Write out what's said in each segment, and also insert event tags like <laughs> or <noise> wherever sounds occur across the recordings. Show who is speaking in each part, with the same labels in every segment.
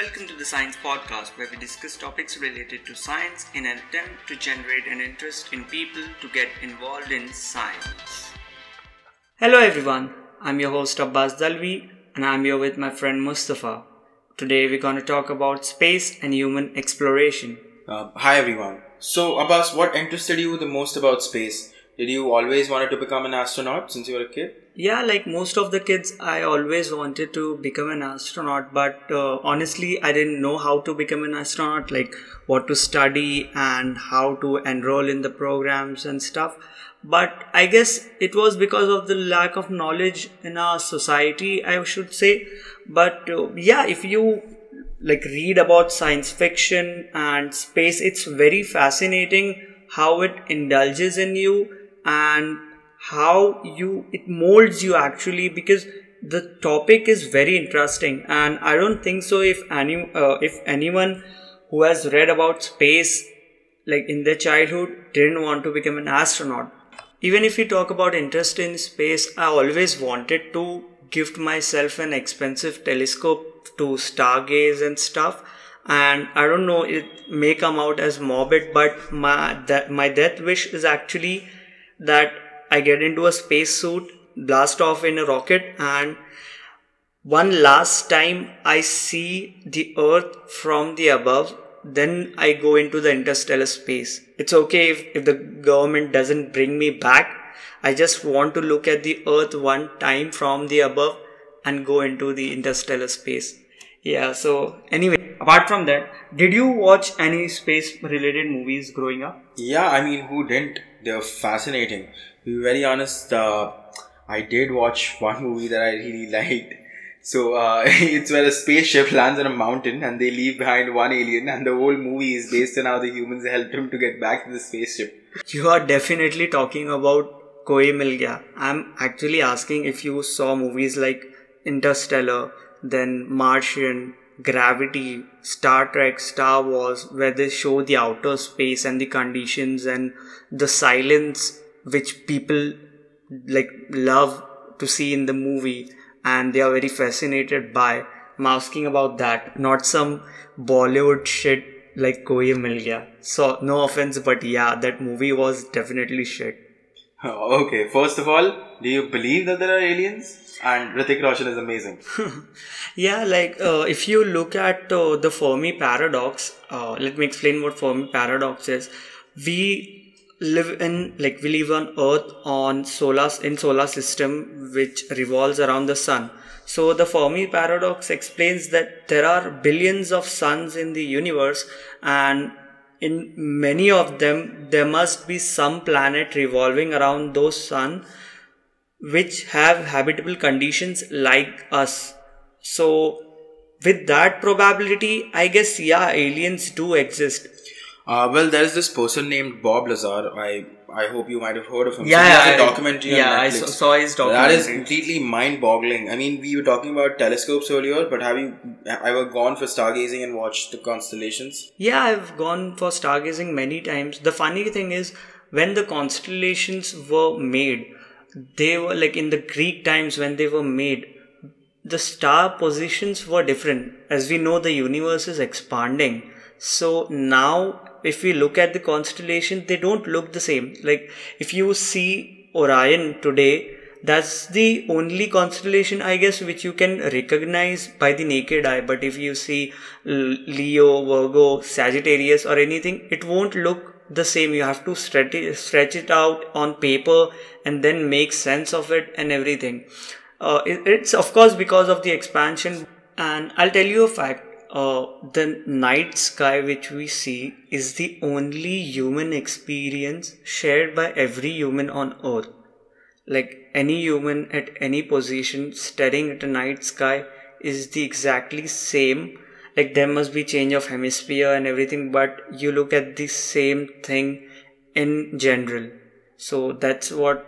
Speaker 1: Welcome to the Science Podcast, where we discuss topics related to science in an attempt to generate an interest in people to get involved in science. Hello, everyone. I'm your host Abbas Dalvi, and I'm here with my friend Mustafa. Today, we're going to talk about space and human exploration.
Speaker 2: Uh, hi, everyone. So, Abbas, what interested you the most about space? Did you always wanted to become an astronaut since you were a kid?
Speaker 1: Yeah, like most of the kids, I always wanted to become an astronaut, but uh, honestly, I didn't know how to become an astronaut, like what to study and how to enroll in the programs and stuff. But I guess it was because of the lack of knowledge in our society, I should say. But uh, yeah, if you like read about science fiction and space, it's very fascinating how it indulges in you and how you it molds you actually because the topic is very interesting. And i don't think so if any uh, if anyone who has read about space like in their childhood didn't want to become an astronaut. Even if you talk about interest in space i always wanted to gift myself an expensive telescope to stargaze and stuff. And i don't know it may come out as morbid but my that my death wish is actually that I get into a spacesuit, blast off in a rocket, and one last time I see the Earth from the above, then I go into the interstellar space. It's okay if, if the government doesn't bring me back. I just want to look at the Earth one time from the above and go into the interstellar space. Yeah, so anyway, apart from that, did you watch any space related movies growing up?
Speaker 2: Yeah, I mean, who didn't? They're fascinating. To be very honest, uh, I did watch one movie that I really <laughs> liked. So uh, <laughs> it's where a spaceship lands on a mountain and they leave behind one alien, and the whole movie is based on how the humans helped him to get back to the spaceship.
Speaker 1: You are definitely talking about Koi Mil Gaya. I'm actually asking if you saw movies like Interstellar, then Martian, Gravity, Star Trek, Star Wars, where they show the outer space and the conditions and the silence which people like love to see in the movie and they are very fascinated by. I'm asking about that, not some Bollywood shit like Koi Mil. So, no offense, but yeah, that movie was definitely shit.
Speaker 2: Okay, first of all, do you believe that there are aliens? and Hrithik Roshan is amazing. <laughs>
Speaker 1: yeah, like uh, if you look at uh, the Fermi paradox, uh, let me explain what Fermi paradox is. We live in like we live on Earth on solar in solar system which revolves around the sun. So the Fermi paradox explains that there are billions of suns in the universe and in many of them there must be some planet revolving around those sun which have habitable conditions like us. So, with that probability, I guess, yeah, aliens do exist.
Speaker 2: Uh, well, there is this person named Bob Lazar. I I hope you might have heard of him.
Speaker 1: Yeah, so
Speaker 2: yeah,
Speaker 1: a documentary. Yeah, I saw his documentary.
Speaker 2: That is completely mind-boggling. I mean, we were talking about telescopes earlier, but have you ever gone for stargazing and watched the constellations?
Speaker 1: Yeah, I've gone for stargazing many times. The funny thing is, when the constellations were made, they were like in the Greek times when they were made, the star positions were different. As we know, the universe is expanding. So now, if we look at the constellation, they don't look the same. Like if you see Orion today, that's the only constellation, I guess, which you can recognize by the naked eye. But if you see Leo, Virgo, Sagittarius, or anything, it won't look the same you have to stretch it, stretch it out on paper and then make sense of it and everything uh, it, it's of course because of the expansion and i'll tell you a fact uh, the night sky which we see is the only human experience shared by every human on earth. Like any human at any position staring at a night sky is the exactly same. Like there must be change of hemisphere and everything but you look at the same thing in general. So that's what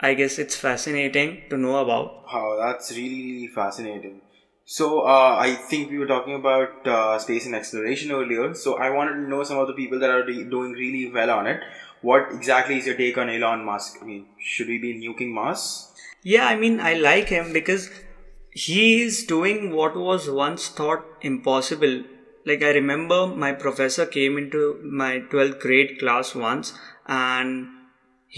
Speaker 1: i guess it's fascinating to know about.
Speaker 2: Oh that's really really fascinating so uh, i think we were talking about uh, space and exploration earlier. So i wanted to know some of the people that are re- doing really well on it. What exactly is your take on elon musk? I mean should we be nuking mars?
Speaker 1: Yeah i mean i like him because he is doing what was once thought impossible. Like I remember my professor came into my 12th grade class once and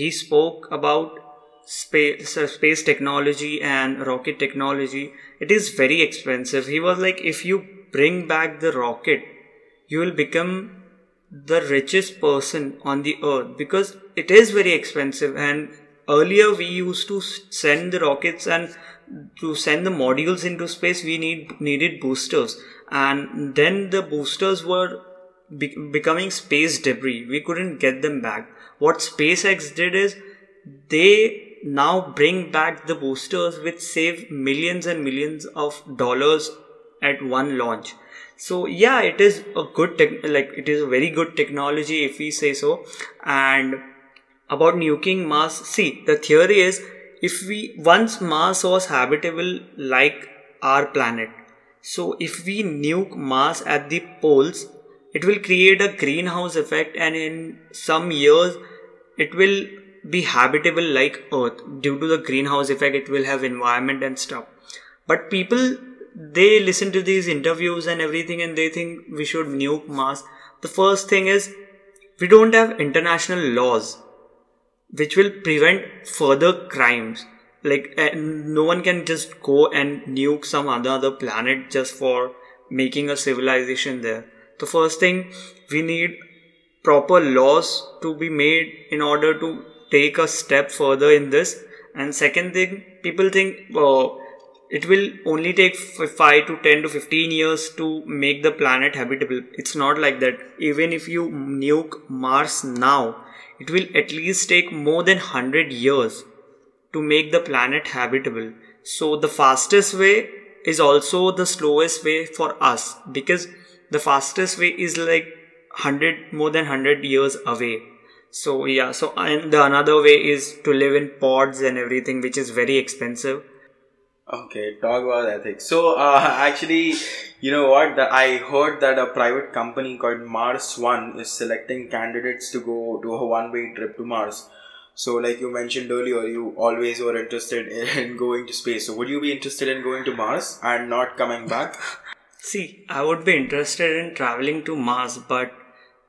Speaker 1: he spoke about space uh, space technology and rocket technology it is very expensive. He was like if you bring back the rocket you will become the richest person on the earth because it is very expensive. And earlier we used to send the rockets and to send the modules into space we need needed boosters. And then the boosters were be- becoming space debris. We couldn't get them back. What spacex did is they now bring back the boosters which save millions and millions of dollars at one launch. So yeah it is a good tech like it is a very good technology if we say so. And about nuking mars see the theory is if we once mars was habitable like our planet so if we nuke mars at the poles it will create a greenhouse effect and in some years it will be habitable like earth due to the greenhouse effect it will have environment and stuff. But people they listen to these interviews and everything and they think we should nuke mars. The first thing is we don't have international laws which will prevent further crimes. Like uh, no one can just go and nuke some other other planet just for making a civilization there. The first thing we need proper laws to be made in order to take a step further in this. And second thing people think uh, it will only take 5 to 10 to 15 years to make the planet habitable. It's not like that. Even if you nuke mars now it will at least take more than 100 years to make the planet habitable. So the fastest way is also the slowest way for us because the fastest way is like 100 more than 100 years away so yeah, so and the another way is to live in pods and everything, which is very expensive.
Speaker 2: Okay, talk about ethics. So uh, <laughs> actually, you know what? That I heard that a private company called Mars One is selecting candidates to go to a one-way trip to Mars. So, like you mentioned earlier, you always were interested <laughs> in going to space. So, would you be interested in going to Mars and not coming back? <laughs>
Speaker 1: See, I would be interested in traveling to Mars, but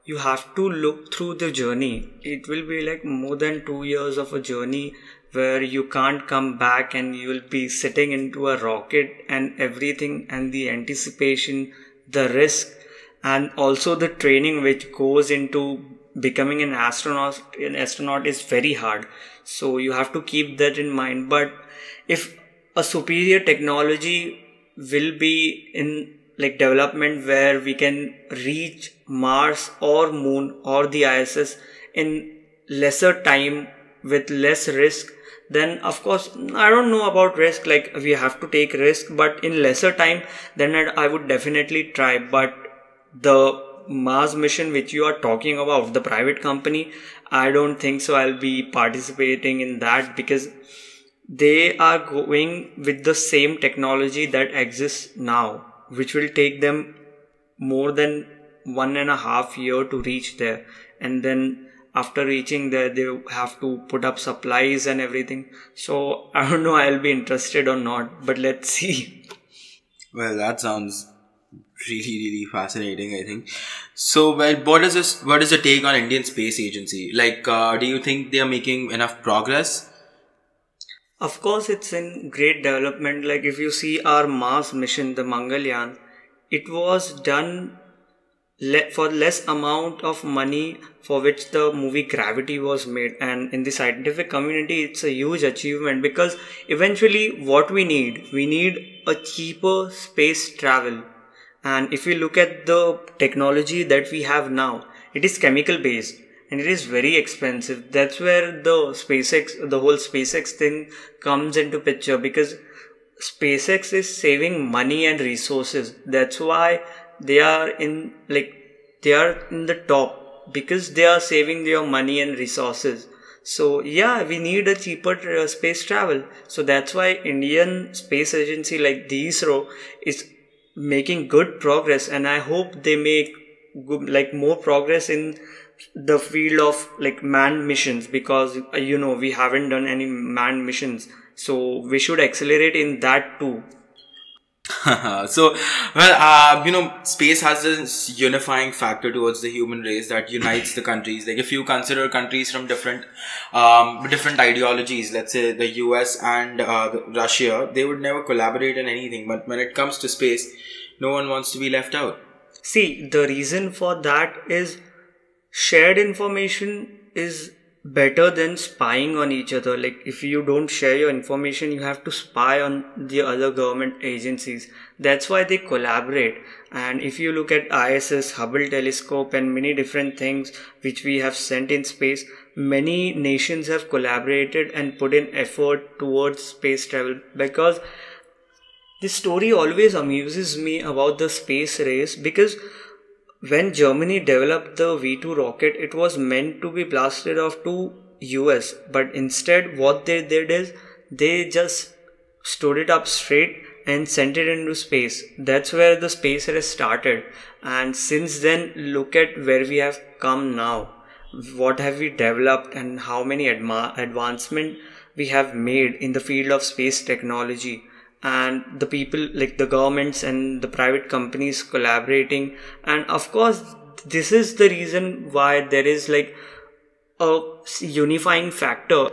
Speaker 1: you have to look through the journey. It will be like more than two years of a journey where you can't come back and you will be sitting into a rocket and everything and the anticipation, the risk, and also the training which goes into becoming an astronaut. An astronaut is very hard. So you have to keep that in mind. But if a superior technology will be in like development where we can reach Mars or Moon or the ISS in lesser time with less risk, then of course I don't know about risk. Like we have to take risk, but in lesser time, then I would definitely try. But the Mars mission which you are talking about, the private company, I don't think so. I'll be participating in that because they are going with the same technology that exists now which will take them more than one and a half year to reach there. And then after reaching there they have to put up supplies and everything. So <laughs> i don't know i'll be interested or not but let's see.
Speaker 2: Well that sounds really really fascinating i think. So well what is this what is the take on indian space agency? Like uh, do you think they are making enough progress
Speaker 1: of course, it's in great development. Like if you see our Mars mission, the Mangalyaan, it was done le- for less amount of money for which the movie Gravity was made. And in the scientific community, it's a huge achievement because eventually, what we need, we need a cheaper space travel. And if we look at the technology that we have now, it is chemical based and it is very expensive. That's where the SpaceX, the whole SpaceX thing comes into picture because SpaceX is saving money and resources. That's why they are in like they are in the top because they are saving their money and resources. So yeah, we need a cheaper uh, space travel. So that's why Indian space agency like the ISRO is making good progress, and I hope they make good, like more progress in the field of like manned missions because uh, you know we haven't done any manned missions so we should accelerate in that too <laughs>
Speaker 2: so, well, uh, you know, space has this unifying factor towards the human race that unites the countries. Like, if you consider countries from different, um, different ideologies, let's say the US and uh, Russia, they would never collaborate in anything. But when it comes to space, no one wants to be left out.
Speaker 1: See, the reason for that is shared information is better than spying on each other. Like if you don't share your information you have to spy on the other government agencies. That's why they collaborate. And if you look at iss hubble telescope and many different things which we have sent in space many nations have collaborated and put in effort towards space travel. Because this story always amuses me about the space race because when Germany developed the V2 rocket, it was meant to be blasted off to US, but instead what they did is they just stood it up straight and sent it into space. That's where the space race started. And since then, look at where we have come now. What have we developed and how many adma- advancement we have made in the field of space technology and the people like the governments and the private companies collaborating. And of course this is the reason why there is like a unifying factor.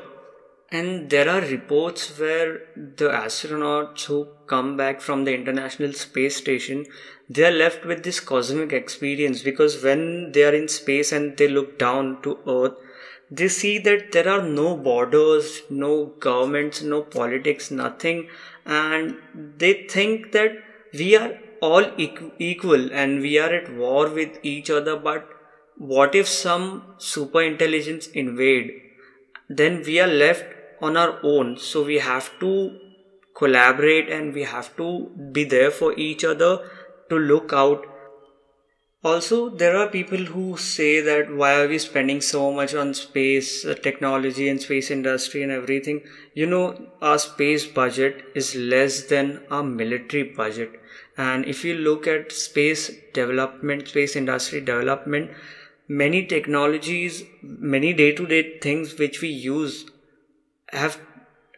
Speaker 1: And there are reports where the astronauts who come back from the international space station they are left with this cosmic experience because when they are in space and they look down to earth they see that there are no borders no governments no politics nothing and they think that we are all equal and we are at war with each other but what if some super intelligence invade? Then we are left on our own. So we have to collaborate and we have to be there for each other to look out also, there are people who say that why are we spending so much on space uh, technology and space industry and everything? You know, our space budget is less than our military budget. And if you look at space development, space industry development, many technologies, many day to day things which we use have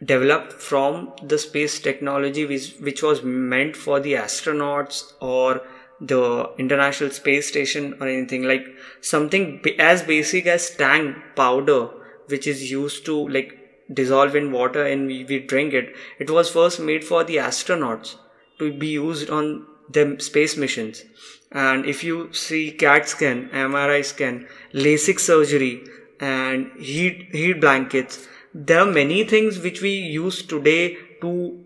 Speaker 1: developed from the space technology which, which was meant for the astronauts or the international space station or anything like something as basic as tang powder which is used to like dissolve in water and we, we drink it. It was first made for the astronauts to be used on the space missions. And if you see cat scan mri scan lasik surgery and heat heat blankets there are many things which we use today to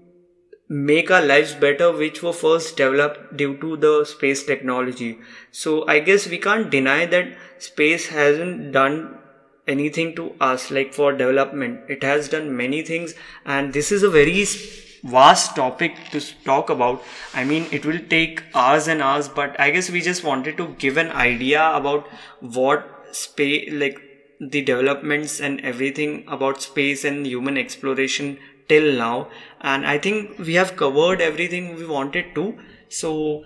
Speaker 1: make our lives better which were first developed due to the space technology. So i guess we can't deny that space hasn't done anything to us like for development. It has done many things and this is a very vast topic to talk about. I mean it will take hours and hours but i guess we just wanted to give an idea about what space like the developments and everything about space and human exploration till now and i think we have covered everything we wanted to so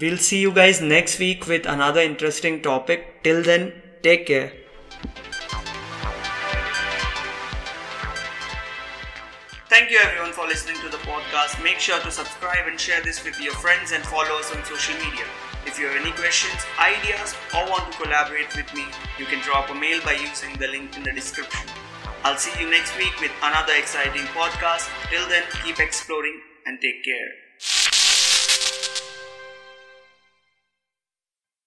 Speaker 1: we'll see you guys next week with another interesting topic till then take care Thank you everyone for listening to the podcast. Make sure to subscribe and share this with your friends and follow us on social media. If you have any questions, ideas, or want to collaborate with me, you can drop a mail by using the link in the description. I'll see you next week with another exciting podcast. Till then, keep exploring and take care.